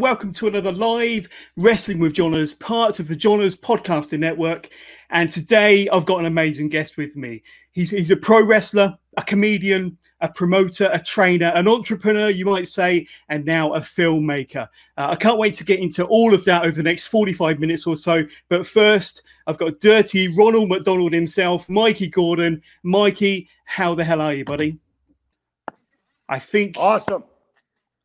and welcome to another live Wrestling with Johners, part of the Johners Podcasting Network. And today I've got an amazing guest with me. He's, he's a pro wrestler, a comedian, a promoter, a trainer, an entrepreneur, you might say, and now a filmmaker. Uh, I can't wait to get into all of that over the next 45 minutes or so. But first, I've got dirty Ronald McDonald himself, Mikey Gordon. Mikey, how the hell are you, buddy? I think. Awesome.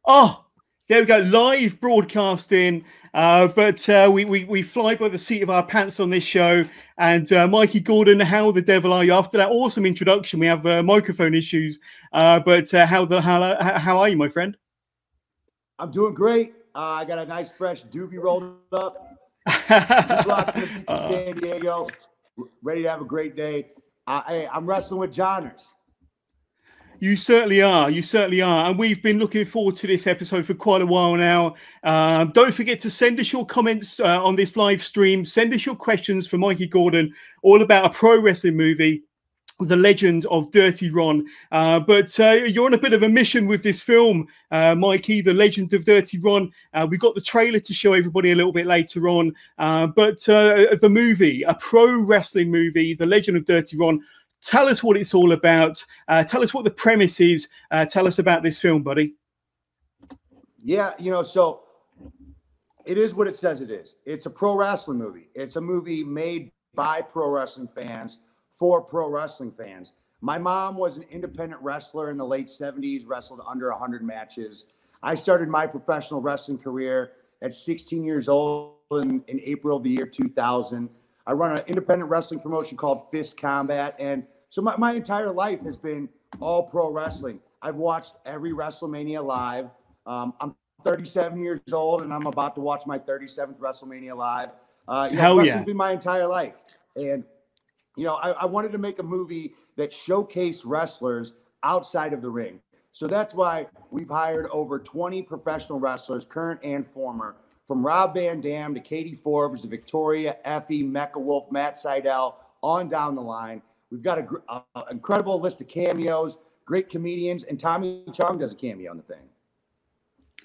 Oh, there we go, live broadcasting. Uh, but uh, we, we we fly by the seat of our pants on this show. And uh, Mikey Gordon, how the devil are you? After that awesome introduction, we have uh, microphone issues. Uh, but uh, how the how, how are you, my friend? I'm doing great. I got a nice fresh doobie rolled up. San Diego, ready to have a great day. I, I'm wrestling with Johners. You certainly are. You certainly are. And we've been looking forward to this episode for quite a while now. Um, don't forget to send us your comments uh, on this live stream. Send us your questions for Mikey Gordon, all about a pro wrestling movie. The legend of Dirty Ron. Uh, but uh, you're on a bit of a mission with this film, uh, Mikey, The Legend of Dirty Ron. Uh, we've got the trailer to show everybody a little bit later on. Uh, but the movie, a pro wrestling movie, The Legend of Dirty Ron, Tell us what it's all about. Uh, tell us what the premise is. Uh, tell us about this film, buddy. Yeah, you know, so it is what it says it is. It's a pro wrestling movie. It's a movie made by pro wrestling fans for pro wrestling fans. My mom was an independent wrestler in the late 70s, wrestled under 100 matches. I started my professional wrestling career at 16 years old in, in April of the year 2000. I run an independent wrestling promotion called Fist Combat. And so my, my entire life has been all pro wrestling. I've watched every WrestleMania live. Um, I'm 37 years old, and I'm about to watch my 37th WrestleMania live. Uh, you know, Hell yeah! been my entire life, and you know, I, I wanted to make a movie that showcased wrestlers outside of the ring. So that's why we've hired over 20 professional wrestlers, current and former, from Rob Van Dam to Katie Forbes to Victoria, Effy, Mecca Wolf, Matt Sydal, on down the line. We've got an incredible list of cameos, great comedians, and Tommy Chong does a cameo on the thing.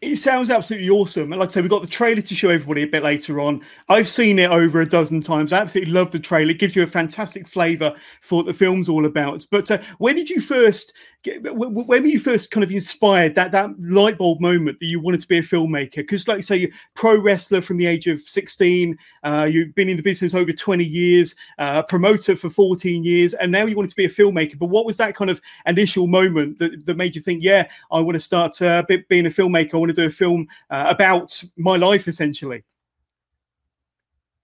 It sounds absolutely awesome. And like I said, we've got the trailer to show everybody a bit later on. I've seen it over a dozen times. I absolutely love the trailer. It gives you a fantastic flavour for what the film's all about. But uh, when did you first when were you first kind of inspired that that light bulb moment that you wanted to be a filmmaker? Because, like you say, you're pro wrestler from the age of 16, uh, you've been in the business over 20 years, uh, promoter for 14 years, and now you wanted to be a filmmaker. But what was that kind of initial moment that, that made you think, yeah, I want to start uh, being a filmmaker? I want to do a film uh, about my life, essentially.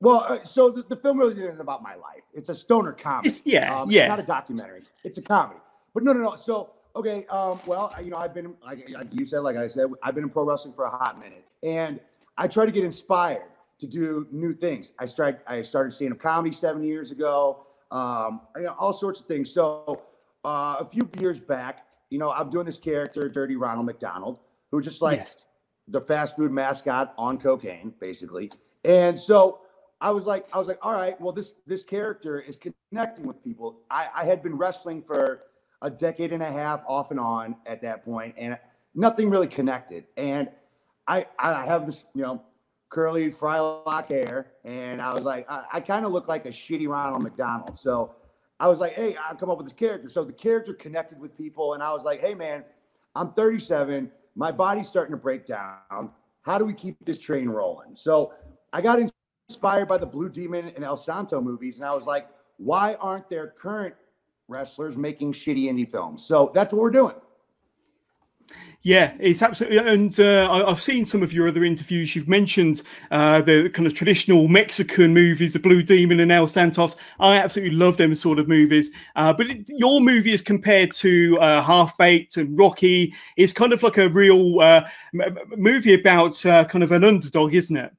Well, uh, so the, the, film really isn't about my life. It's a stoner comedy. It's, yeah, um, yeah. It's not a documentary. It's a comedy. But no, no, no. So okay, um, well, you know, I've been like, like you said, like I said, I've been in pro wrestling for a hot minute, and I try to get inspired to do new things. I started I started stand up comedy seven years ago. Um, you know, all sorts of things. So uh, a few years back, you know, I'm doing this character, Dirty Ronald McDonald, who just like yes. the fast food mascot on cocaine, basically. And so I was like, I was like, all right, well, this this character is connecting with people. I, I had been wrestling for a decade and a half off and on at that point, and nothing really connected. And I I have this, you know, curly fry lock hair, and I was like, I, I kind of look like a shitty Ronald McDonald. So I was like, hey, I'll come up with this character. So the character connected with people, and I was like, hey man, I'm 37, my body's starting to break down. How do we keep this train rolling? So I got inspired by the Blue Demon and El Santo movies, and I was like, why aren't there current wrestlers making shitty indie films. So that's what we're doing. Yeah, it's absolutely. And uh, I've seen some of your other interviews. You've mentioned uh, the kind of traditional Mexican movies, The Blue Demon and El Santos. I absolutely love them sort of movies. Uh, but it, your movie is compared to uh, Half Baked and Rocky. It's kind of like a real uh, movie about uh, kind of an underdog, isn't it?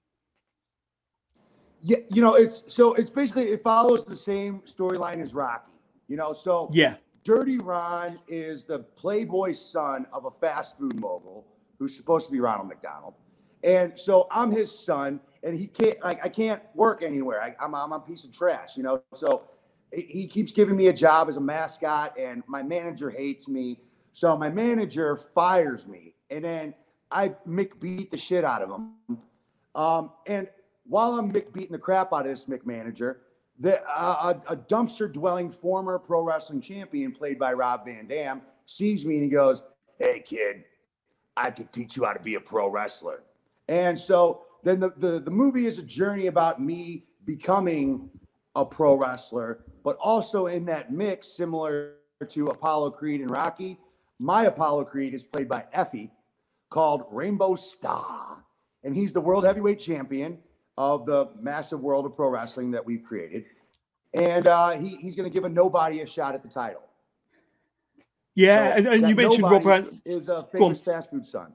Yeah, you know, it's so it's basically it follows the same storyline as Rocky. You know, so yeah, Dirty Ron is the playboy son of a fast food mogul who's supposed to be Ronald McDonald. And so I'm his son, and he can't like I can't work anywhere. I, am I'm, I'm a piece of trash, you know. So he keeps giving me a job as a mascot, and my manager hates me. So my manager fires me, and then I Mick beat the shit out of him. Um, and while I'm Mick beating the crap out of this Mick manager, the, uh, a, a dumpster dwelling former pro wrestling champion played by Rob Van Dam sees me and he goes, Hey, kid, I could teach you how to be a pro wrestler. And so then the, the, the movie is a journey about me becoming a pro wrestler, but also in that mix, similar to Apollo Creed and Rocky, my Apollo Creed is played by Effy called Rainbow Star. And he's the world heavyweight champion of the massive world of pro wrestling that we've created. And uh, he, he's going to give a nobody a shot at the title. Yeah, so and, and you mentioned Rob Van is a famous fast food son.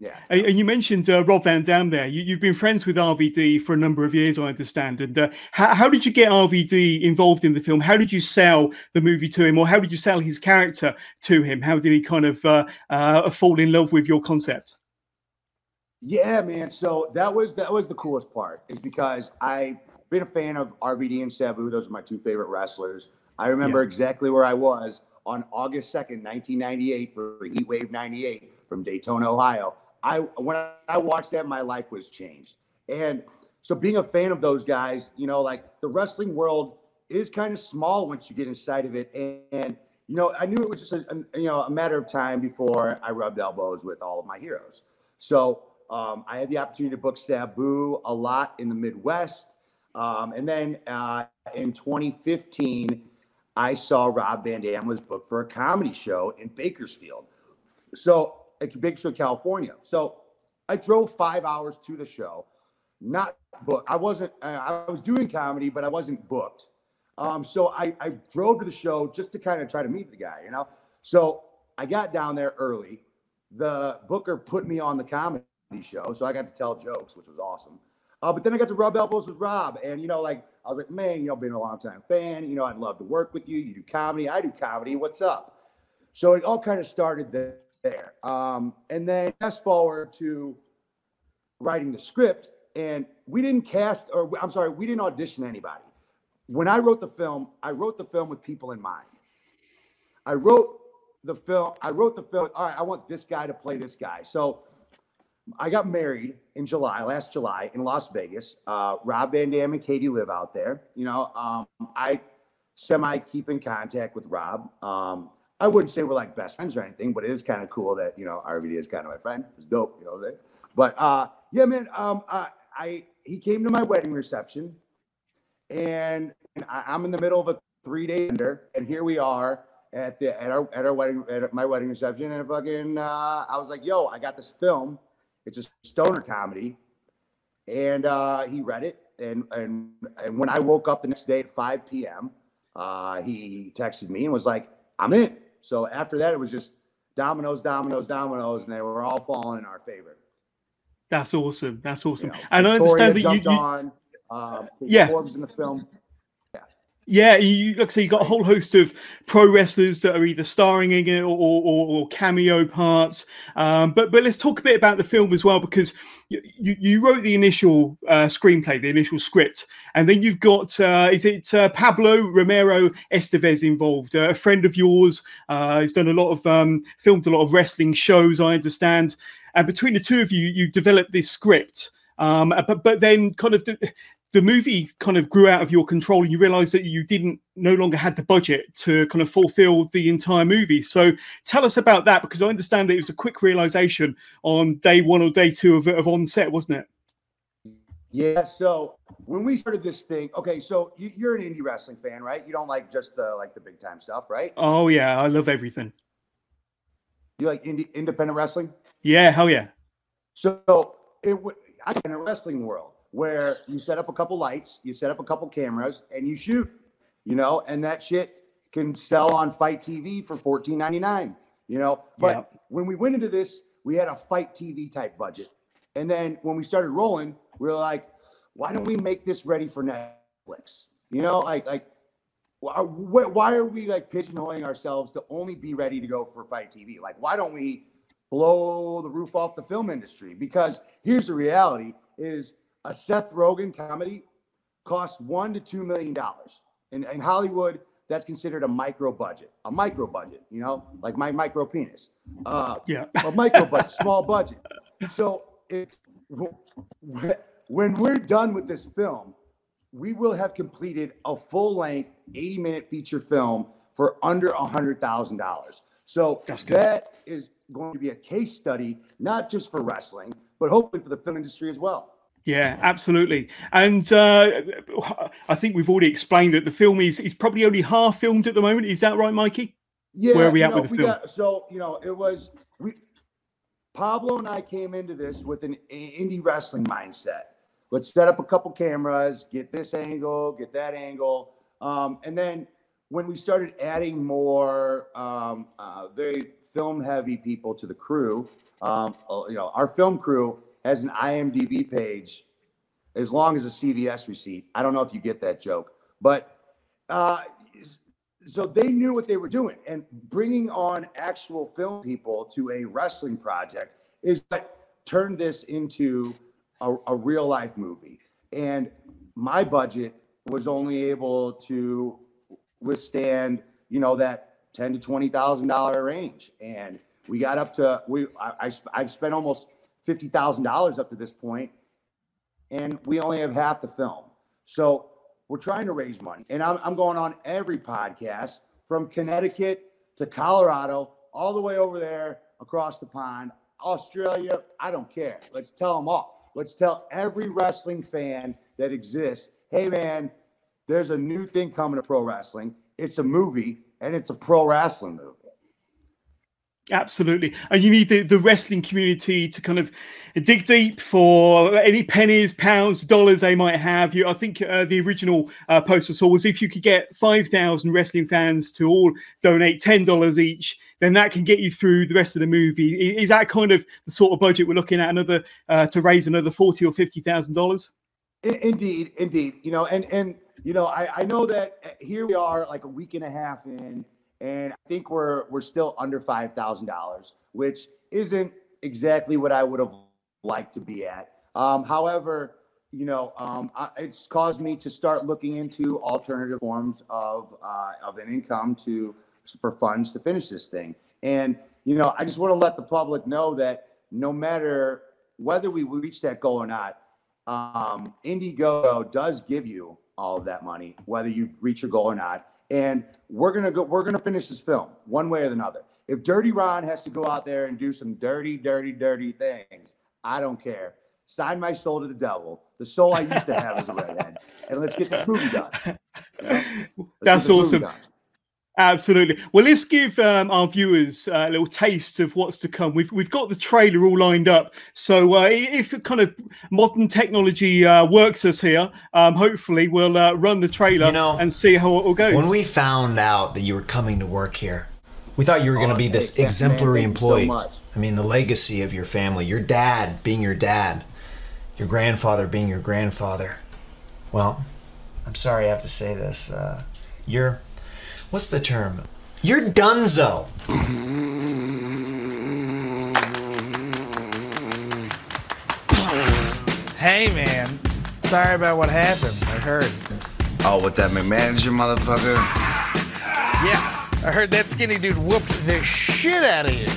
Yeah, and, and you mentioned uh, Rob Van Dam there. You, have been friends with RVD for a number of years, I understand. And uh, how, how, did you get RVD involved in the film? How did you sell the movie to him, or how did you sell his character to him? How did he kind of uh, uh fall in love with your concept? Yeah, man. So that was that was the coolest part, is because I've been a fan of RVD and Sabu. Those are my two favorite wrestlers. I remember yeah. exactly where I was on August 2nd, 1998 for Heat Wave 98 from Dayton, Ohio. I when I watched that, my life was changed. And so being a fan of those guys, you know, like the wrestling world is kind of small once you get inside of it. And, and you know, I knew it was just a, a, you know a matter of time before I rubbed elbows with all of my heroes. So um, I had the opportunity to book Sabu a lot in the Midwest. Um, and then uh, in 2015, I saw Rob Van Dam was booked for a comedy show in Bakersfield. So, Bakersfield, California. So I drove five hours to the show, not booked. I wasn't, I was doing comedy, but I wasn't booked. Um, so I, I drove to the show just to kind of try to meet the guy, you know? So I got down there early. The booker put me on the comedy show, so I got to tell jokes, which was awesome. Uh, but then I got to rub elbows with Rob, and you know, like I was like, man, you know, been a long time fan. You know, I'd love to work with you. You do comedy, I do comedy. What's up? So it all kind of started there. Um, and then fast forward to writing the script, and we didn't cast, or I'm sorry, we didn't audition anybody. When I wrote the film, I wrote the film with people in mind. I wrote the film. I wrote the film. All right, I want this guy to play this guy. So I got married in July, last July in Las Vegas. Uh, Rob Van Dam and Katie live out there. You know, um, I semi keep in contact with Rob. Um, I wouldn't say we're like best friends or anything, but it is kind of cool that, you know, RVD is kind of my friend. It's dope, you know. But uh, yeah, man, um, I, I, he came to my wedding reception and, and I, I'm in the middle of a three day and here we are at the at our at our wedding at my wedding reception, and fucking uh, I was like, "Yo, I got this film it's a stoner comedy. And uh, he read it. And, and, and when I woke up the next day at 5 p.m., uh, he texted me and was like, I'm in. So after that, it was just dominoes, dominoes, dominoes, and they were all falling in our favor. That's awesome. That's awesome. You know, and I understand that you, you on, uh, yeah, Forbes in the film. Yeah, you like I say, you got a whole host of pro wrestlers that are either starring in it or, or, or cameo parts. Um, but but let's talk a bit about the film as well because you, you wrote the initial uh, screenplay, the initial script, and then you've got uh, is it uh, Pablo Romero Estevez involved, uh, a friend of yours. Uh, he's done a lot of um, filmed a lot of wrestling shows, I understand. And between the two of you, you developed this script. Um, but but then kind of the, the movie kind of grew out of your control and you realized that you didn't no longer had the budget to kind of fulfill the entire movie. So tell us about that because i understand that it was a quick realization on day one or day two of, of on set wasn't it? Yeah so when we started this thing okay so you, are an indie wrestling fan right? You don't like just the like the big time stuff right? Oh yeah i love everything. You like indie independent wrestling? Yeah hell yeah. So it i in a wrestling world where you set up a couple lights, you set up a couple cameras, and you shoot, you know, and that shit can sell on FITE TV for $14.99, you know. But yeah. when we went into this, we had a FITE TV type budget. And then when we started rolling, we were like, why don't we make this ready for Netflix? You know, like like uh, why are we like pigeonholing ourselves to only be ready to go for FITE TV? Like, why don't we blow the roof off the film industry? Because here's the reality: is a Seth Rogen comedy costs one to two million dollars in, in Hollywood. That's considered a micro budget, a micro budget. You know, like my micro penis. Uh, yeah, a micro budget, small budget. So it, when we're done with this film, we will have completed a full length 80 minute feature film for under $100,000. So that is going to be a case study, not just for wrestling, but hopefully for the film industry as well. Yeah, absolutely. And uh, I think we've already explained that the film is is probably only half filmed at the moment. Is that right, Mikey? Yeah. Where are we at know, with the film? Got, so you know, it was we. Pablo and I came into this with an indie wrestling mindset let's set up a couple cameras, get this angle, get that angle. Um, and then when we started adding more um, uh, very film heavy people to the crew, um, uh, you know, our film crew has an IMDb page as long as a CVS receipt. I don't know if you get that joke, but uh, so they knew what they were doing. And bringing on actual film people to a wrestling project is what turned this into a, a real life movie. And my budget was only able to withstand, you know, that ten to twenty thousand dollar range. And we got up to we I, I have spent almost fifty thousand dollars up to this point, and we only have half the film. So we're trying to raise money, and I'm I'm going on every podcast from Connecticut to Colorado, all the way over there across the pond, Australia. I don't care. Let's tell them all. Let's tell every wrestling fan that exists hey, man, there's a new thing coming to pro wrestling. It's a movie and it's a pro wrestling movie. Absolutely. And you need the, the wrestling community to kind of dig deep for any pennies, pounds, dollars they might have. You, I think uh, the original uh, saw was if you could get 5,000 wrestling fans to all donate $10 each, then that can get you through the rest of the movie. Is that kind of the sort of budget we're looking at? Another uh, to raise another forty or fifty thousand dollars? Indeed, indeed. You know, and and you know, I, I know that uh, here we are, like a week and a half in, and I think we're we're still under five thousand dollars, which isn't exactly what I would have liked to be at. Um, however, you know, um, I, it's caused me to start looking into alternative forms of uh, of an income to for funds to finish this thing. And, you know, I just want to let the public know that no matter whether we reach that goal or not, um, Indiegogo does give you all of that money, whether you reach your goal or not. And we're gonna go. We're gonna finish this film one way or another. If Dirty Ron has to go out there and do some dirty, dirty, dirty things, I don't care. Sign my soul to the devil, the soul I used to have as a redhead, and let's get this movie done. You know? That's awesome. Absolutely. Well, let's give um, our viewers uh, a little taste of what's to come. We've we've got the trailer all lined up. So uh, if kind of modern technology uh, works us here, um, hopefully we'll uh, run the trailer you know, and see how it all goes. When we found out that you were coming to work here, we thought you were going to oh, be this exemplary man, employee. So I mean, the legacy of your family, your dad being your dad, your grandfather being your grandfather. Well, I'm sorry I have to say this. Uh, you're what's the term? You're dunzo. Hey man, sorry about what happened. I heard. Oh, with that manager motherfucker? Yeah, I heard that skinny dude whooped the shit out of you.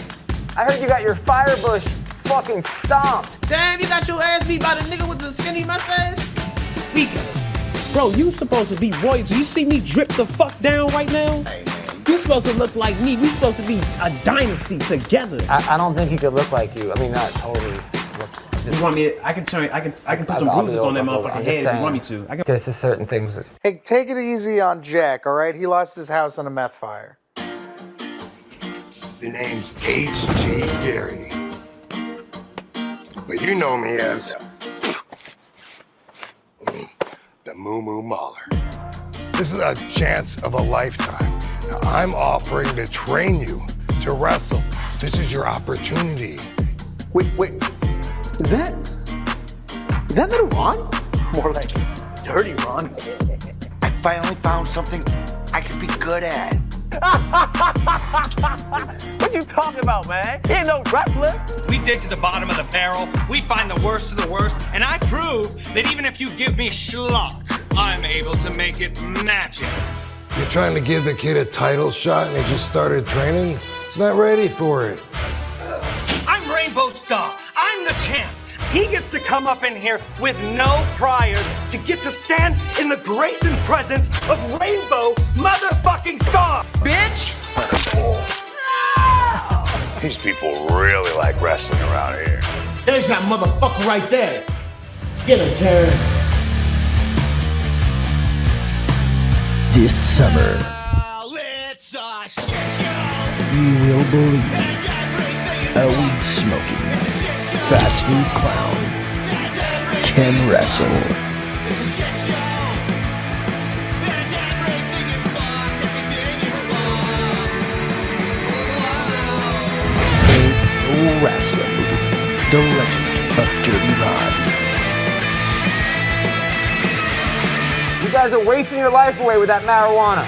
I heard you got your firebush fucking stomped. Damn, you got your ass beat by the nigga with the skinny mustache? Weak Bro, you supposed to be royalty. You see me drip the fuck down right now? You supposed to look like me. We supposed to be a dynasty together. I, I don't think he could look like you. I mean, not totally. You want me? To, I can turn. I can. I can put some I'll bruises on that motherfucking head if you want me to. I can. There's just certain things. That... Hey, take it easy on Jack. All right, he lost his house in a meth fire. The name's H.G. Gary, but you know me as Moo Moo Mauler. This is a chance of a lifetime. Now, I'm offering to train you to wrestle. This is your opportunity. Wait, wait. Is that. Is that little Ron? More like dirty, Ron. I finally found something I could be good at. what you talking about, man? He ain't no wrestler. We dig to the bottom of the barrel, we find the worst of the worst, and I prove that even if you give me schlock, I'm able to make it magic. You're trying to give the kid a title shot and he just started training? He's not ready for it. I'm Rainbow Star. I'm the champ. He gets to come up in here with no priors to get to stand in the grace and presence of Rainbow motherfucking Star, bitch! These people really like wrestling around here. There's that motherfucker right there. Get him, Karen. This summer, you will believe a weed smoking, fast food clown can wrestle. A wrestling The Legend of Dirty Ron. Guys are wasting your life away with that marijuana.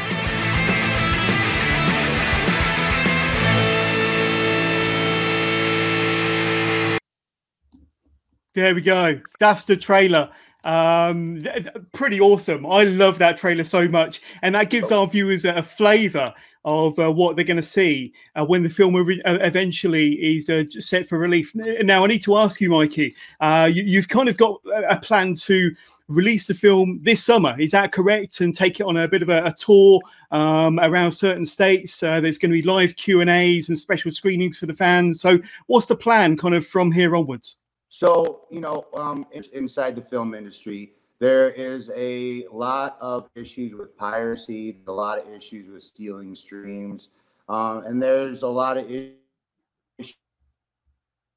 There we go. That's the trailer. Um, pretty awesome. I love that trailer so much, and that gives our viewers a, a flavour of uh, what they're going to see uh, when the film re- uh, eventually is uh, set for release. N- Now, I need to ask you, Mikey. Uh, you, you've kind of got a, a plan to release the film this summer. Is that correct? And take it on a bit of a, a tour um, around certain states. Uh, there's going to be live Q and A's and special screenings for the fans. So, what's the plan, kind of from here onwards? So, you know, um, inside the film industry, there is a lot of issues with piracy, a lot of issues with stealing streams, um, and there's a lot of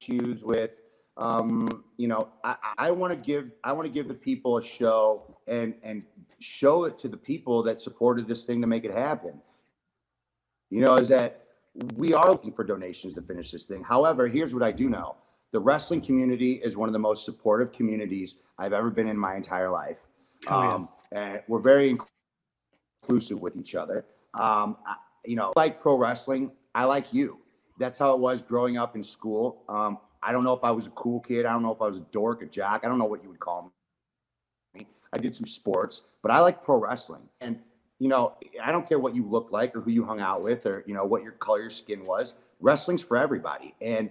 issues with, um, you know, I, I want to give I want to give the people a show and and show it to the people that supported this thing to make it happen. You know, is that we are looking for donations to finish this thing. However, here's what I do know the wrestling community is one of the most supportive communities I've ever been in my entire life. Oh, yeah. Um, and we're very inclusive with each other. Um, I, you know, like pro wrestling, I like you. That's how it was growing up in school. Um, I don't know if I was a cool kid. I don't know if I was a dork, a jock. I don't know what you would call me. I did some sports, but I like pro wrestling. And, you know, I don't care what you look like or who you hung out with or, you know, what your color your skin was. Wrestling's for everybody. And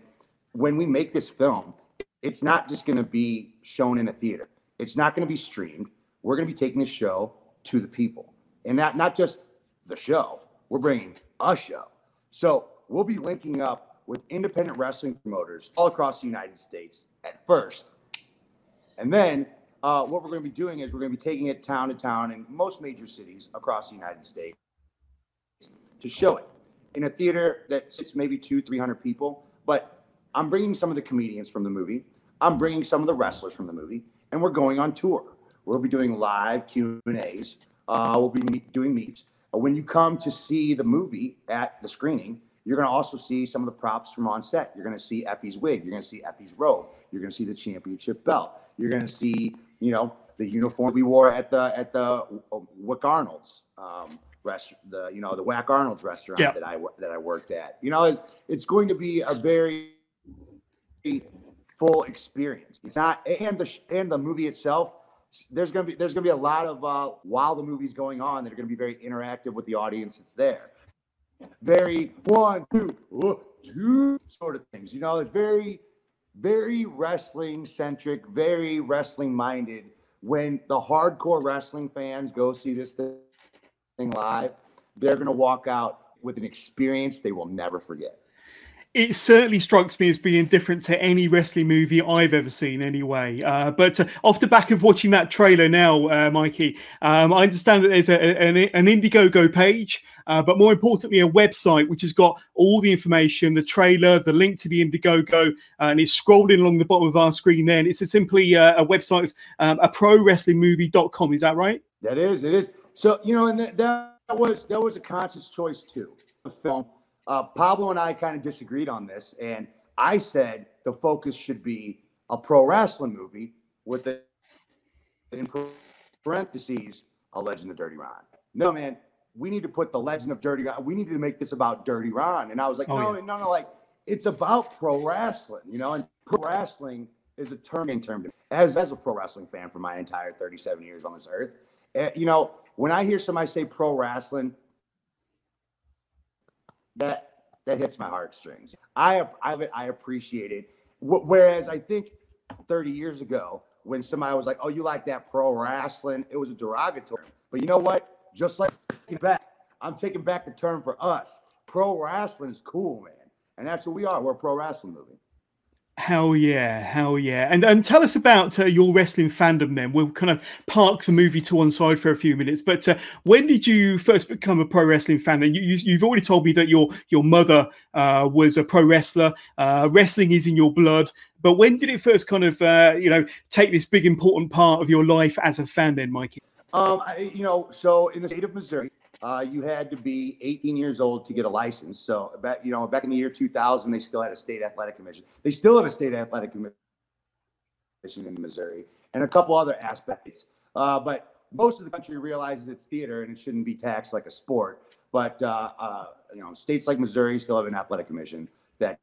when we make this film, it's not just going to be shown in a theater. It's not going to be streamed. We're going to be taking the show to the people, and not not just the show. We're bringing a show. So we'll be linking up with independent wrestling promoters all across the United States at first, and then uh, what we're going to be doing is we're going to be taking it town to town in most major cities across the United States to show it in a theater that sits maybe two, three hundred people. But I'm bringing some of the comedians from the movie. I'm bringing some of the wrestlers from the movie, and we're going on tour. We'll be doing live Q and A's. Uh, we'll be meet, doing meets. Uh, when you come to see the movie at the screening, you're going to also see some of the props from on set. You're going to see Effy's wig. You're going to see Effy's robe. You're going to see the championship belt. You're going to see, you know, the uniform we wore at the at the uh, Wick Arnold's um, rest, the you know the Whack Arnold's restaurant Yeah. that I that I worked at. You know, it's it's going to be a very full experience. It's not, and the and the movie itself. There's gonna be there's gonna be a lot of uh, while the movie's going on that are gonna be very interactive with the audience that's there. Very one two one, two sort of things. You know, it's very very wrestling centric, very wrestling minded. When the hardcore wrestling fans go see this thing live, they're gonna walk out with an experience they will never forget. It certainly strikes me as being different to any wrestling movie I've ever seen, anyway. Uh, but uh, off the back of watching that trailer now, uh, Mikey, um, I understand that there's a, an, an Indiegogo page, uh, but more importantly, a website which has got all the information, the trailer, the link to the Indiegogo, uh, and it's scrolling along the bottom of our screen there. And it's a simply uh, a website of um, a pro wrestling movie.com. Is that right? That is, it is. So you know, and that, that was that was a conscious choice too. The film. Uh, Pablo and I kind of disagreed on this, and I said the focus should be a pro wrestling movie with a, in parentheses, a legend of Dirty Ron. No, man, we need to put the legend of Dirty Ron. We need to make this about Dirty Ron. And I was like, Oh, no, yeah. no, no, like it's about pro wrestling, you know, and pro wrestling is a term in term as as a pro wrestling fan for my entire 37 years on this earth. eh, you know, when I hear somebody say pro wrestling, that that hits my heartstrings. I I, I appreciate it. Whereas I think 30 years ago, when somebody was like, "Oh, you like that pro wrestling?" It was a derogatory. But you know what? Just like back, I'm taking back the term for us. Pro wrestling is cool, man, and that's what we are. We're a pro wrestling movie. Hell yeah, hell yeah. And and tell us about uh, your wrestling fandom then. We'll kind of park the movie to one side for a few minutes. But uh, when did you first become a pro wrestling fan? Then you, you, you've already told me that your your mother uh, was a pro wrestler. Uh, wrestling is in your blood. But when did it first kind of uh, you know take this big important part of your life as a fan? Then, Mikey. Um, I, you know, so in the state of Missouri, uh, you had to be 18 years old to get a license. So back, you know, back in the year 2000, they still had a state athletic commission. They still have a state athletic commission in Missouri and a couple other aspects. Uh, but most of the country realizes it's theater and it shouldn't be taxed like a sport. But uh, uh, you know, states like Missouri still have an athletic commission that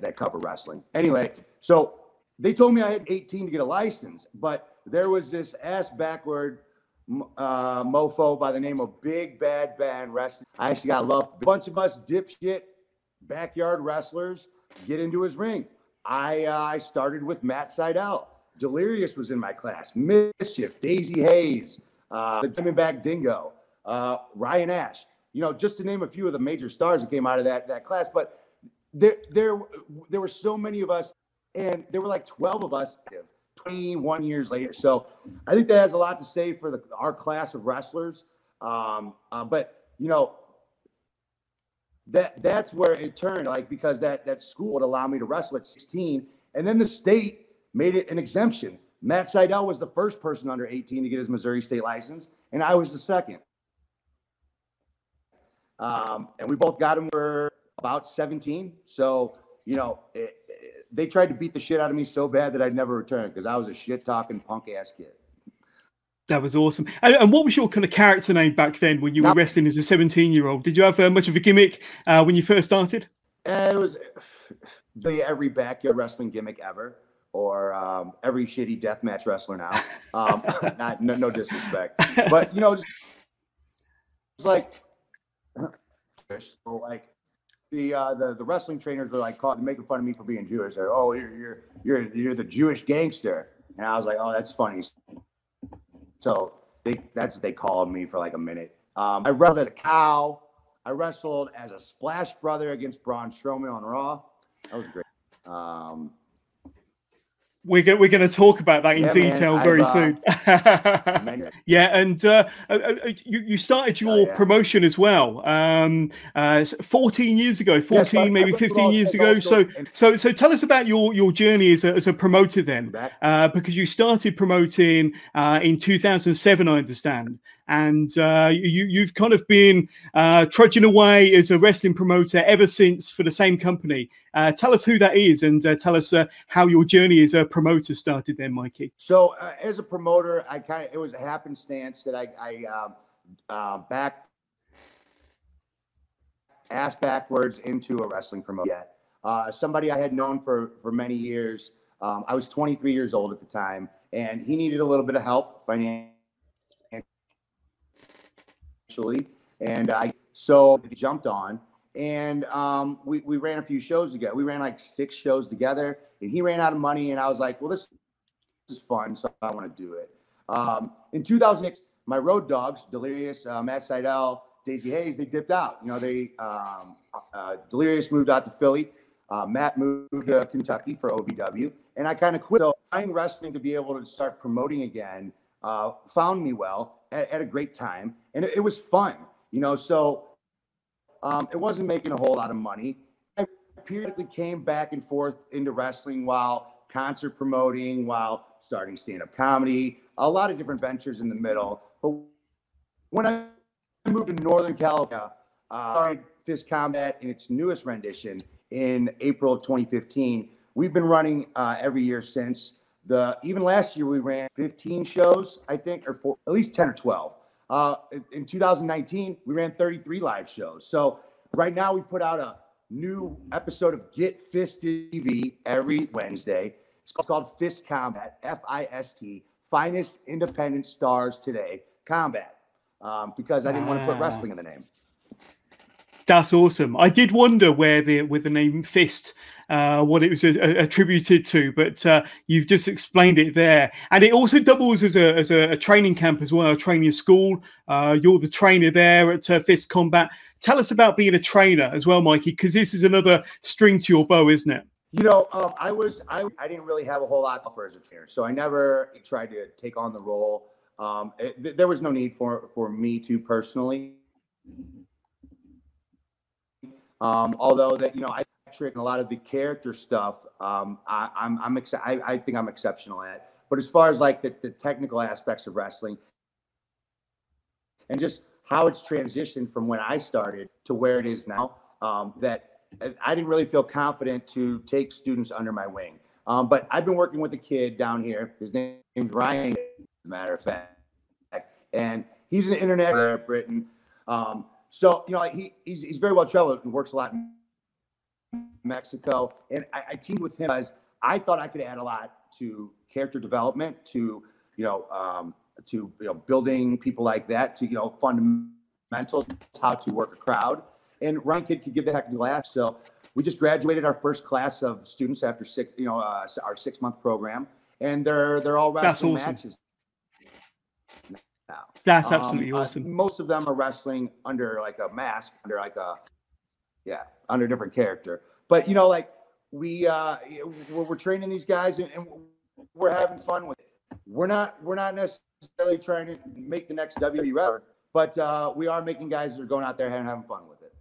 that cover wrestling. Anyway, so they told me I had 18 to get a license, but there was this ass backward uh, mofo by the name of Big Bad Band Wrestling. I actually got love. A bunch of us dipshit backyard wrestlers get into his ring. I uh, I started with Matt Sydal. Delirious was in my class. Mischief, Daizee Haze, uh, the Diamondback Dingo, uh, Ryan Ash. You know, just to name a few of the major stars that came out of that that class. But there there there were so many of us, and there were like 12 of us. 21 years later. So I think that has a lot to say for the, our class of wrestlers. Um, uh, but you know, that that's where it turned like because that that school would allow me to wrestle at 16 and then the state made it an exemption matt sydal was the first person under 18 to get his missouri state license and i was the second um, and we both got him for about 17 so you know it, it- they tried to beat the shit out of me so bad that i'd never return because i was a shit talking punk ass kid That was awesome. And, and what was your kind of character name back then when you were wrestling as a 17 year old? Did you have uh, much of a gimmick uh, when you first started? And it was really every backyard wrestling gimmick ever, or um, every shitty deathmatch wrestler now. Um, not, no, no disrespect, but you know, it's like, so like the, uh, the the wrestling trainers were like caught making fun of me for being Jewish. They're, oh, you're you're you're you're the Jewish gangster, and I was like, oh, that's funny. So they that's what they called me for like a minute. Um, I wrestled as a cow. I wrestled as a Splash Brother against Braun Strowman on Raw. That was great. Um, We're going we're going to talk about that in Yeah, detail I've, very uh, soon. yeah, and uh, uh, uh, you you started Oh, your promotion as well. Um, uh, 14 years ago, 14 I- maybe 15 years ago. So so so tell us about your your journey as a, as a promoter then, uh, because you started promoting uh, in 2007, I understand. And uh, you you've kind of been uh, trudging away as a wrestling promoter ever since for the same company. Uh, tell us who that is, and uh, tell us uh, how your journey as a promoter started. Then, Mikey. So uh, as a promoter, I kind of it was a happenstance that I I um, back ass backwards into a wrestling promoter. Somebody I had known for for many years. Um, I was 23 years old at the time, and he needed a little bit of help financially, and I so jumped on. And um, we, we ran a few shows together. We ran like six shows together, and he ran out of money. And I was like, well, this is fun, so I want to do it. Um, in 2006, my road dogs, Delirious, uh, Matt Sydal, Daizee Haze, they dipped out. You know, they um, uh, Delirious moved out to Philly. Uh, Matt moved to Kentucky for OVW, and I kind of quit. So finding wrestling to be able to start promoting again uh, found me well at, at a great time, and it, it was fun. You know, so um, it wasn't making a whole lot of money. I periodically came back and forth into wrestling while concert promoting, while starting stand-up comedy, a lot of different ventures in the middle. But when I moved to Northern California, uh, started Fist Combat in its newest rendition in April of 2015. We've been running uh, every year since. The even last year we ran 15 shows, I think, or four, at least 10 or 12. Uh, in 2019, we ran 33 live shows. So right now we put out a new episode of Get Fisted TV every Wednesday. It's called Fist Combat, F I S T, finest independent stars today, combat, um, because I didn't want to put wrestling in the name. That's awesome. I did wonder where the with the name Fist, uh, what it was a, a, attributed to, but uh, you've just explained it there. And it also doubles as a as a, training camp as well, a training school. Uh, you're the trainer there at Fist Combat. Tell us about being a trainer as well, Mikey, because this is another string to your bow, isn't it? You know, um, I was I, I didn't really have a whole lot to offer as a trainer, so I never tried to take on the role. Um, it, there was no need for for me to personally. Um, although that you know I trick a lot of the character stuff. Um, I, I'm I'm ex- I, I think I'm exceptional at. But as far as like the, the technical aspects of wrestling and just how it's transitioned from when I started to where it is now, um, that I didn't really feel confident to take students under my wing. Um, but I've been working with a kid down here. His name is Ryan, as a matter of fact, and he's an internet at Britain. Um, so you know, he, he's he's very well traveled and works a lot in Mexico. And I, I teamed with him as I thought I could add a lot to character development, to you know, um, to you know, building people like that, to you know, fundamentals, how to work a crowd. And Ryan Kidd could give the heck of a laugh. So we just graduated our first class of students after six, you know, uh, our six month program, and they're they're all wrestling awesome. matches now. That's um, absolutely um, awesome. Uh, most of them are wrestling under like a mask, under like a yeah, under a different character. But you know, like we uh we're, we're training these guys and, and, we're having fun with it. We're not we're not necessarily trying to make the next WWE but uh, we are making guys that are going out there and having fun with it.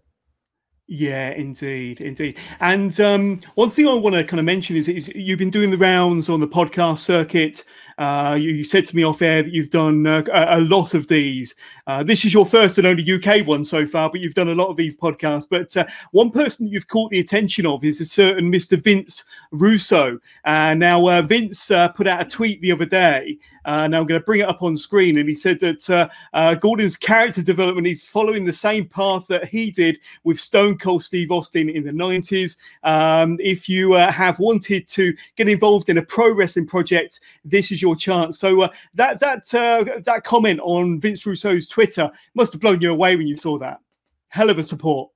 Yeah, indeed, indeed. And um, one thing I want to kind of mention is, is you've been doing the rounds on the podcast circuit uh, you, you, said to me off air that you've done uh, a, a, lot of these. Uh, this is your first and only UK one so far, but you've done a lot of these podcasts. But uh, one person you've caught the attention of is a certain Mr. Vince Russo. Uh, now, uh, Vince put out a tweet the other day. now I'm going to bring it up on screen, and he said that Gordon's character development is following the same path that he did with Stone Cold Steve Austin in the 90s. Um, if you have wanted to get involved in a pro wrestling project, this is your your chance. So uh, that that uh, that comment on Vince Russo's Twitter must have blown you away when you saw that. Hell of a support.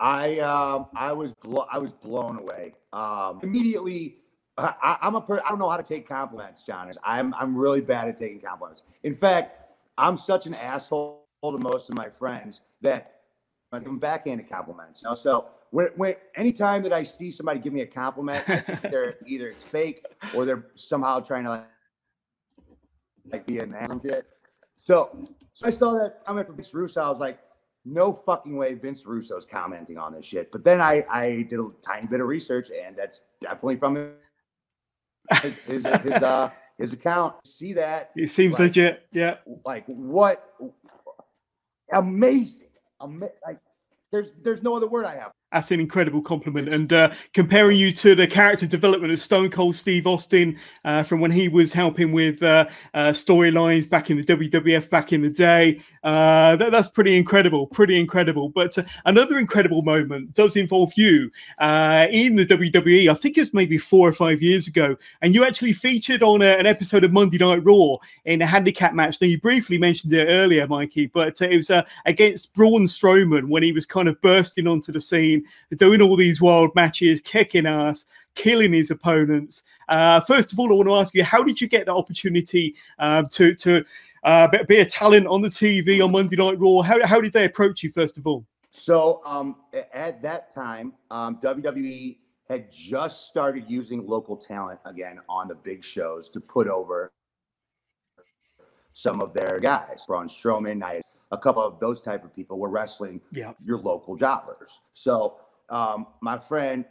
I um, I was blo- I was blown away. Um, immediately, I, am a per- I don't know how to take compliments, John. I'm I'm really bad at taking compliments. In fact, I'm such an asshole to most of my friends that I give them backhanded compliments. You know, so when, when anytime that I see somebody give me a compliment, they're either it's fake or they're somehow trying to like like be an advocate. So, so I saw that comment from Vince Russo. I was like, no fucking way Vince Russo's commenting on this shit. But then I, I did a tiny bit of research, and that's definitely from his his, his, uh, his account. See that? It seems like, legit. Yeah. Like what? Amazing. Ama- like there's there's no other word I have that's an incredible compliment. And uh, comparing you to the character development of Stone Cold Steve Austin uh, from when he was helping with uh, uh storylines back in the WWF back in the day, uh, that, that's pretty incredible. Pretty incredible. But uh, another incredible moment does involve you in the WWE. I think it was maybe four or five years ago. And you actually featured on a, an episode of Monday Night Raw in a handicap match. Now, you briefly mentioned it earlier, Mikey, but it was against Braun Strowman when he was kind of bursting onto the scene doing all these wild matches, kicking ass, killing his opponents. Uh, first of all, I want to ask you, how did you get the opportunity uh, to to uh, be a talent on the TV on Monday Night Raw? How, how did they approach you, first of all? So um, at that time, um, WWE had just started using local talent again on the big shows to put over some of their guys. Braun Strowman, a couple of those type of people were wrestling yeah. your local jobbers. So um, my friend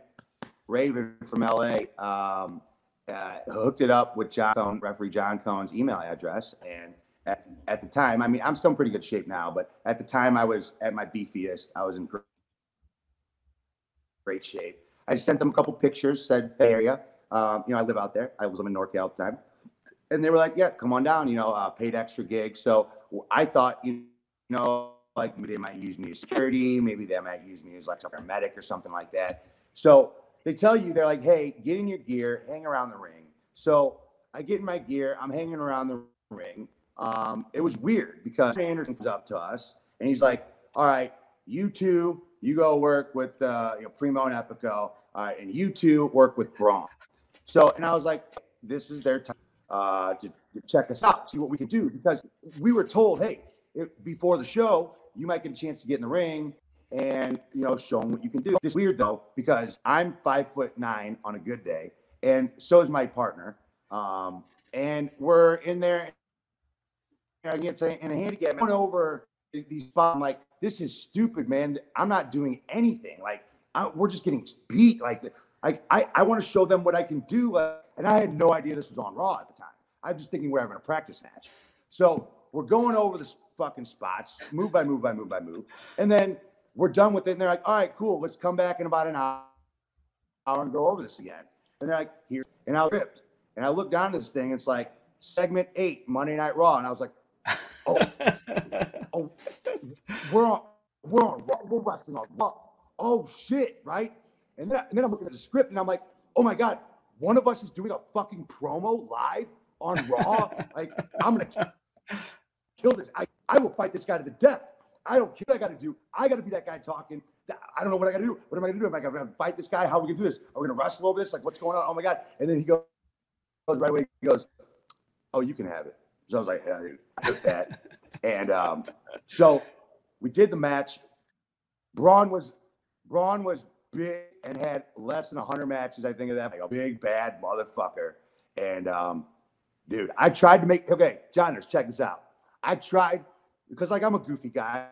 Raven from LA um, uh, hooked it up with John Cone, referee John Cone's email address. And at, at the time, I mean, I'm still in pretty good shape now, but at the time I was at my beefiest, I was in great shape. I sent them a couple pictures, said Bay Area. Um, you know, I live out there. I was living in NorCal at the time. And they were like, yeah, come on down, you know, uh, paid extra gigs. So I thought, you know, like they might use me as security, maybe they might use me as like a medic or something like that. So they tell you, they're like, hey, get in your gear, hang around the ring. So I get in my gear, I'm hanging around the ring. Um, it was weird because Anderson comes up to us and he's like, all right, you two, you go work with uh, you know, Primo and Epico, uh, and you two work with Braun. So, and I was like, this is their time uh, to, to check us out, see what we can do, because we were told, hey, before the show, you might get a chance to get in the ring and you know show them what you can do. It's weird though because I'm five foot nine on a good day, and so is my partner. Um, and we're in there against in a handicap. Going over these I'm like, this is stupid, man. I'm not doing anything. Like, I, we're just getting beat. Like, like I, I want to show them what I can do. Uh, and I had no idea this was on Raw at the time. I'm just thinking we're having a practice match. So we're going over the fucking spots, move by move by move by move. And then we're done with it. And they're like, all right, cool. Let's come back in about an hour and go over this again. And they're like, here. And I ripped. And I looked down at this thing. It's like segment eight, Monday Night Raw. And I was like, oh, oh, we're on, we're on, we're wrestling on Raw. Oh shit, right? And then, and then I'm looking at the script and I'm like, oh my God, one of us is doing a fucking promo live on Raw. like, I'm gonna kill this. I, I will fight this guy to the death. I don't care what I got to do. I got to be that guy talking. I don't know what I got to do. What am I going to do? Am I going to fight this guy? How are we going to do this? Are we going to wrestle over this? Like, what's going on? Oh my God. And then he goes, right away, he goes, Oh, you can have it. So I was like, Yeah, I took that. and um, so we did the match. Braun was, Braun was big and had less than 100 matches, I think of that. Like a big, bad motherfucker. And um, dude, I tried to make, okay, Johners, check this out. I tried, because like I'm a goofy guy,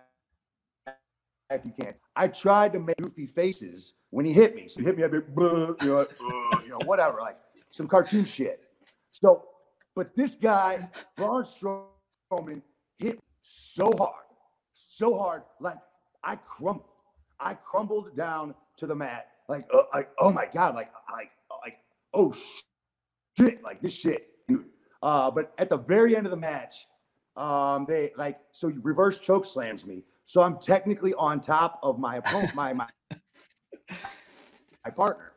if you can. I tried to make goofy faces when he hit me. So he hit me, I'd be, you know, uh, you know, whatever, like some cartoon shit. So, but this guy, Braun Strowman, hit so hard, so hard, like I crumbled. I crumbled down to the mat, like, uh, like oh my god, like, like, like, oh shit, like this shit, dude. Uh, but at the very end of the match, um, they like so reverse choke slams me. So I'm technically on top of my opponent, my my my partner.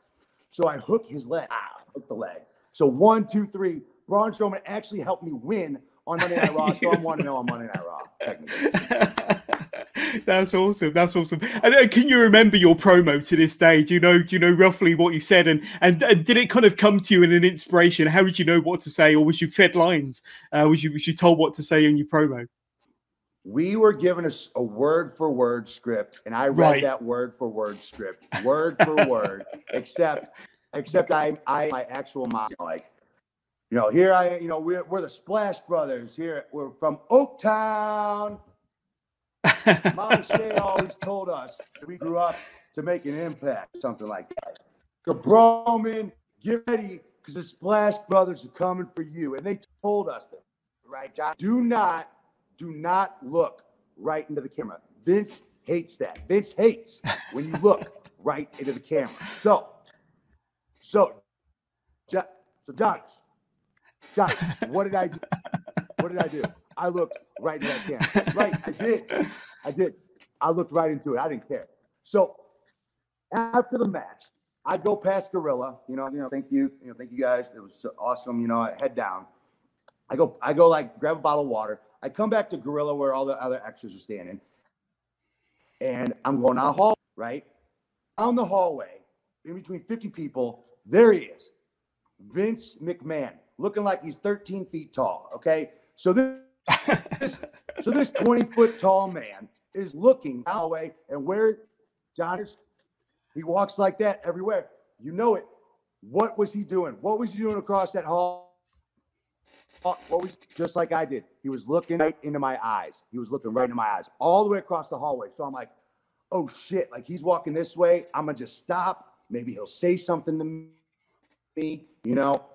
So I hook his leg, ah, hook the leg. So one, two, three. Braun Strowman actually helped me win on Monday Night Raw. So I'm one to know on Monday Night Raw, technically. That's awesome. That's awesome. And uh, can you remember your promo to this day? Do you know? Do you know roughly what you said? And, and and did it kind of come to you in an inspiration? How did you know what to say, or was you fed lines? Uh, was you was you told what to say in your promo? We were given a, a word for word script, and I read right. that word for word script, word for word, except except I I my actual mom like you know, here I, you know, we're, we're the Splash Brothers here. We're from Oaktown, Mama Shay always told us that we grew up to make an impact, something like that. So, Broman, get ready because the Splash Brothers are coming for you. And they told us that, right, John? Do not, do not look right into the camera. Vince hates that. Vince hates when you look right into the camera. So, so, so, John, John, what did I do? What did I do? I looked right into that camera. Right, I did. I did. I looked right into it. I didn't care. So after the match, I go past Gorilla. You know, you know, thank you, you know, thank you guys. It was awesome. You know, I head down. I go, I go like grab a bottle of water. I come back to Gorilla where all the other extras are standing, and I'm going the hall. Right down the hallway, in between 50 people, there he is, Vince McMahon, looking like he's 13 feet tall. Okay, so this, so this 20 foot tall man is looking our way, and where John is, he walks like that everywhere. You know it. What was he doing? What was he doing across that hall? What was just like I did? He was looking right into my eyes. He was looking right into my eyes, all the way across the hallway. So I'm like, oh shit! Like he's walking this way. I'm gonna just stop. Maybe he'll say something to me, you know.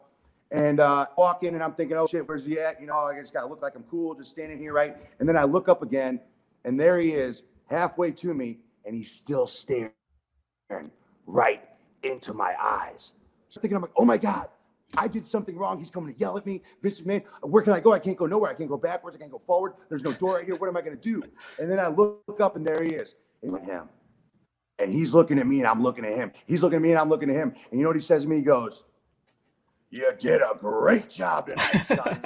And uh, walk in and I'm thinking, oh shit, where's he at? You know, I just got to look like I'm cool, just standing here, right? And then I look up again, and there he is, halfway to me, and he's still staring right into my eyes. So thinking, I'm like, oh my God, I did something wrong. He's coming to yell at me. Vince McMahon, where can I go? I can't go nowhere. I can't go backwards. I can't go forward. There's no door right here. What am I going to do? And then I look up and there he is. And him. And he's looking at me and I'm looking at him. He's looking at me and I'm looking at him. And you know what he says to me? He goes, You did a great job tonight, son.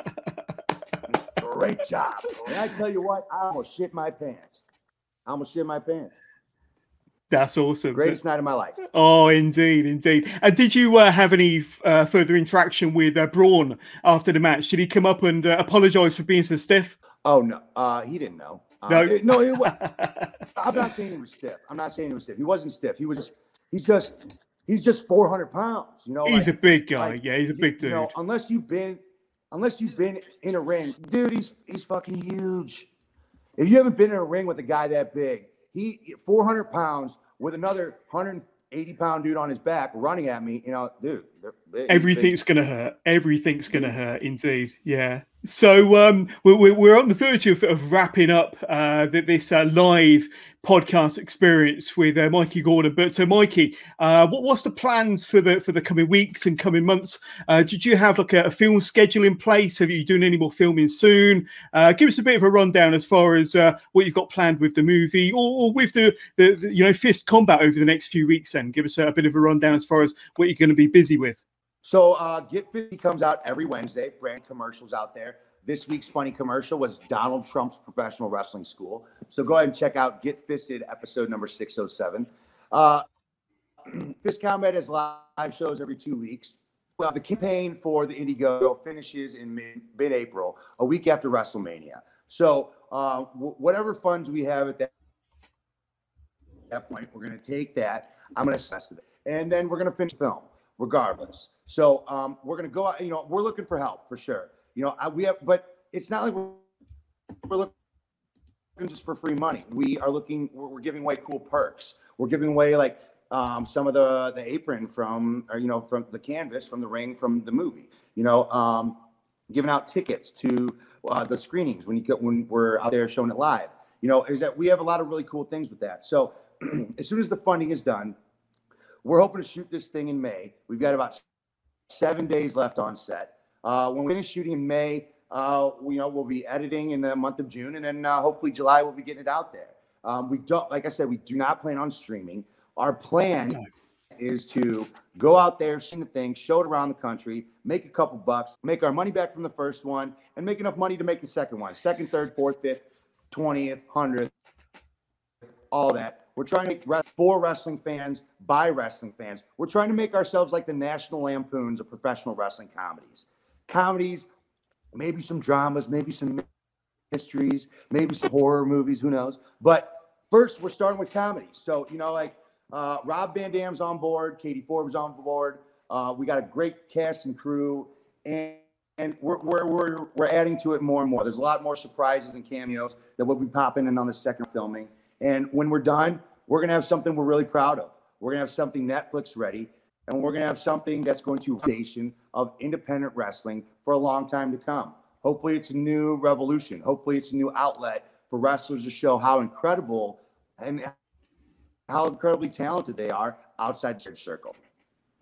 great job. And I tell you what, I almost shit my pants. I almost shit my pants. That's awesome. Greatest night of my life. Oh, indeed, indeed. And did you uh, have any uh, further interaction with uh, Braun after the match? Did he come up and uh, apologize for being so stiff? Oh no, uh, he didn't know. Uh, No? it- no. It was, I'm not saying he was stiff. I'm not saying he was stiff. He wasn't stiff. He was. Just, he's just. He's just 400 pounds. You know. He's like- a big guy. like, yeah, he's a you- big You dude. know, unless you've been, unless you've been in a ring, dude. He's he's fucking huge. If you haven't been in a ring with a guy that big, he 400 pounds with another 180 pound dude on his back running at me. You know, dude. They're big, he's big. Everything's going to hurt. Everything's going to hurt, indeed. Yeah. So um, we're, we're- we're on the verge of, of wrapping up uh, this uh, live podcast experience with uh, Mikey Gordon. But uh, Mikey, uh, what, what's the plans for the for the coming weeks and coming months? Uh, did you have like a, a film schedule in place? Have you doing any more filming soon? Uh, give us a bit of a rundown as far as uh, what you've got planned with the movie or, or with the, the, the you know fist combat over the next few weeks. Then give us a, bit of a rundown as far as what you're going to be busy with. So uh, Get Fisted comes out every Wednesday. Brand commercials out there. This week's funny commercial was Donald Trump's professional wrestling school. So go ahead and check out Get Fisted episode number 607. Uh, Fist Combat has live shows every two weeks. Well, the campaign for the Indiegogo finishes in mid, mid-April, a week after WrestleMania. So uh, w- whatever funds we have at that that point, we're going to take that. I'm going to assess it, and then we're going to finish film regardless. So um, we're going to go out. You know, we're looking for help for sure. You know, I, we have, but it's not like we're, we're looking just for free money. We are looking. We're, we're giving away cool perks. We're giving away like um, some of the the apron from, or you know, from the canvas from the ring from the movie. You know, um, giving out tickets to uh, the screenings when you get when we're out there showing it live. You know, is that we have a lot of really cool things with that. So as soon as the funding is done, we're hoping to shoot this thing in May. We've got about seven days left on set. Uh, when we finish shooting in May, uh, we, you know, we'll be editing in the month of June, and then uh, hopefully July we'll be getting it out there. Um, we don't, like I said, we do not plan on streaming. Our plan is to go out there, sing the thing, show it around the country, make a couple bucks, make our money back from the first one, and make enough money to make the second one, second, third, fourth, fifth, twentieth, hundredth, all that. We're trying to make for wrestling fans by wrestling fans. We're trying to make ourselves like the National Lampoons of professional wrestling comedies. Comedies, maybe some dramas, maybe some mysteries, maybe some horror movies, who knows? But first, we're starting with comedy. So, you know, like uh, Rob Van Dam's on board, Katie Forbes on board. Uh, we got a great cast and crew, and, and we're, we're, we're, we're adding to it more and more. There's a lot more surprises and cameos that will be popping in on the second filming. And when we're done, we're going to have something we're really proud of. We're going to have something Netflix ready, and we're going to have something that's going to foundation of independent wrestling for a long time to come. Hopefully, it's a new revolution. Hopefully, it's a new outlet for wrestlers to show how incredible and how incredibly talented they are outside the circle.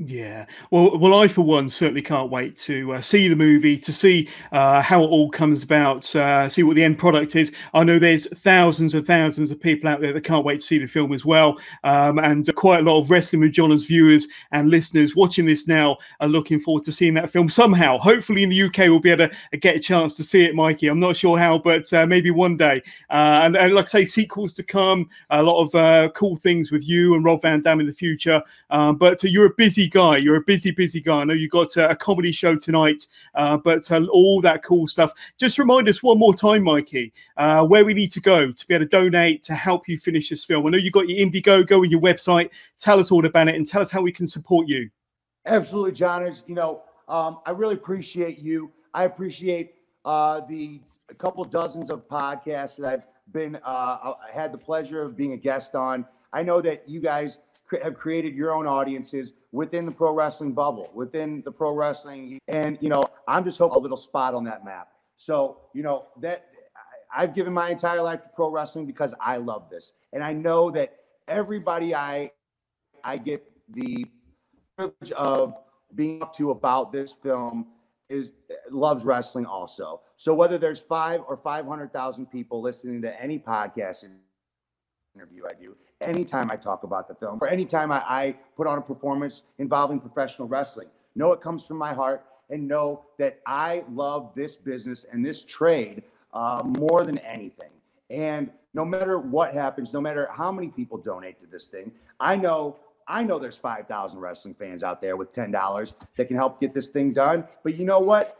Yeah, well, well, I for one certainly can't wait to uh, see the movie, to see uh, how it all comes about, uh, see what the end product is. I know there's thousands and thousands of people out there that can't wait to see the film as well, um, and quite a lot of Wrestling with John's viewers and listeners watching this now are looking forward to seeing that film somehow. Hopefully, in the UK, we'll be able to get a chance to see it, Mikey. I'm not sure how, but uh, maybe one day. Uh, and, and like I say, sequels to come, a lot of uh, cool things with you and Rob Van Dam in the future. Um, but uh, you're a busy guy. You're a busy, busy guy. I know you've got uh, a comedy show tonight, uh, but uh, all that cool stuff. Just remind us one more time, Mikey, where we need to go to be able to donate to help you finish this film. I know you've got your Indiegogo and your website. Tell us all about it and tell us how we can support you. Absolutely, John. Is you know, um, I really appreciate you. I appreciate uh, the couple dozens of podcasts that I've been uh, had the pleasure of being a guest on. I know that you guys have created your own audiences within the pro wrestling bubble, within the pro wrestling, and you know, I'm just hoping a little spot on that map. So you know that I've given my entire life to pro wrestling because I love this, and I know that everybody I I get the privilege of being up to about this film is loves wrestling also. So whether there's five or five hundred thousand people listening to any podcast interview I do, anytime I talk about the film, or anytime I, I put on a performance involving professional wrestling, know it comes from my heart and know that I love this business and this trade uh, more than anything. And no matter what happens, no matter how many people donate to this thing, I know I know there's 5,000 wrestling fans out there with $10 that can help get this thing done. But you know what?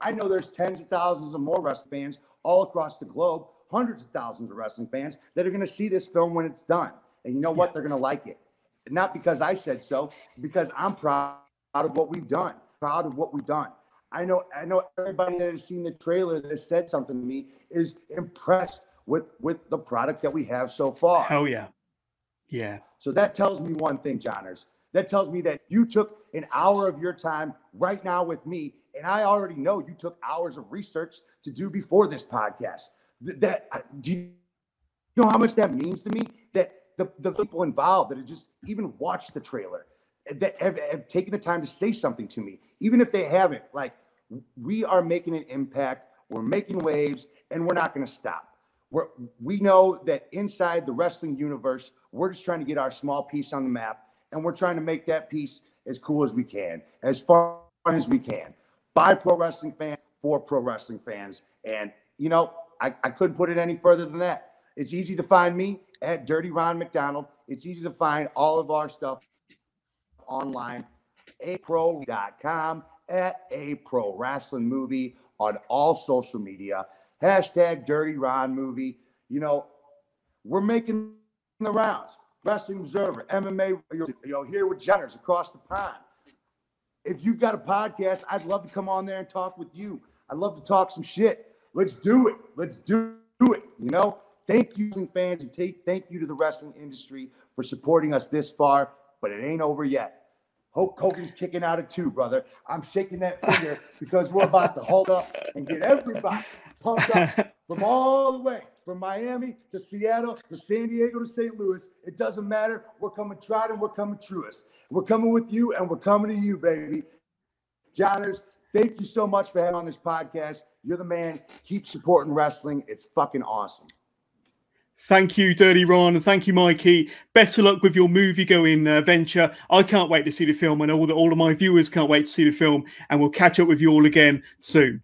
I know there's tens of thousands of more wrestling fans all across the globe, hundreds of thousands of wrestling fans that are going to see this film when it's done. And you know what? They're going to like it. Not because I said so, because I'm proud of what we've done, proud of what we've done. I know I know everybody that has seen the trailer that has said something to me is impressed with with the product that we have so far. Oh yeah. Yeah. So that tells me one thing, Johners. That tells me that you took an hour of your time right now with me, and I already know you took hours of research to do before this podcast. That do you know how much that means to me? That the, the people involved that have just even watched the trailer, eh, that have, have taken the time to say something to me, even if they haven't, like we are making an impact, we're making waves, and we're not going to stop. We're, we know that inside the wrestling universe, we're just trying to get our small piece on the map, and we're trying to make that piece as cool as we can, as fun as we can. By pro wrestling fans, for pro wrestling fans. And, you know, I, I couldn't put it any further than that. It's easy to find me at Dirty Ron McDonald. It's easy to find all of our stuff online, apro.com, at a pro wrestling movie on all social media. Hashtag Dirty Ron movie. You know, we're making the rounds. Wrestling Observer, MMA, you know, here with Johners across the pond. If you've got a podcast, I'd love to come on there and talk with you. I'd love to talk some shit. Let's do it. Let's do it. You know, thank you, fans, and take thank you to the wrestling industry for supporting us this far. But it ain't over yet. Hulk Hogan's kicking out of two, brother. I'm shaking that finger because we're about to hold up and get everybody pumped up from all the way from Miami to Seattle to San Diego to St. Louis. It doesn't matter. We're coming tried and we're coming truest. We're coming with you and we're coming to you, baby. Johners, thank you so much for having on this podcast. You're the man. Keep supporting wrestling. It's fucking awesome. Thank you, Dirty Ron, and thank you, Mikey. Best of luck with your movie going uh, venture. I can't wait to see the film, and all the, all of my viewers can't wait to see the film. And we'll catch up with you all again soon.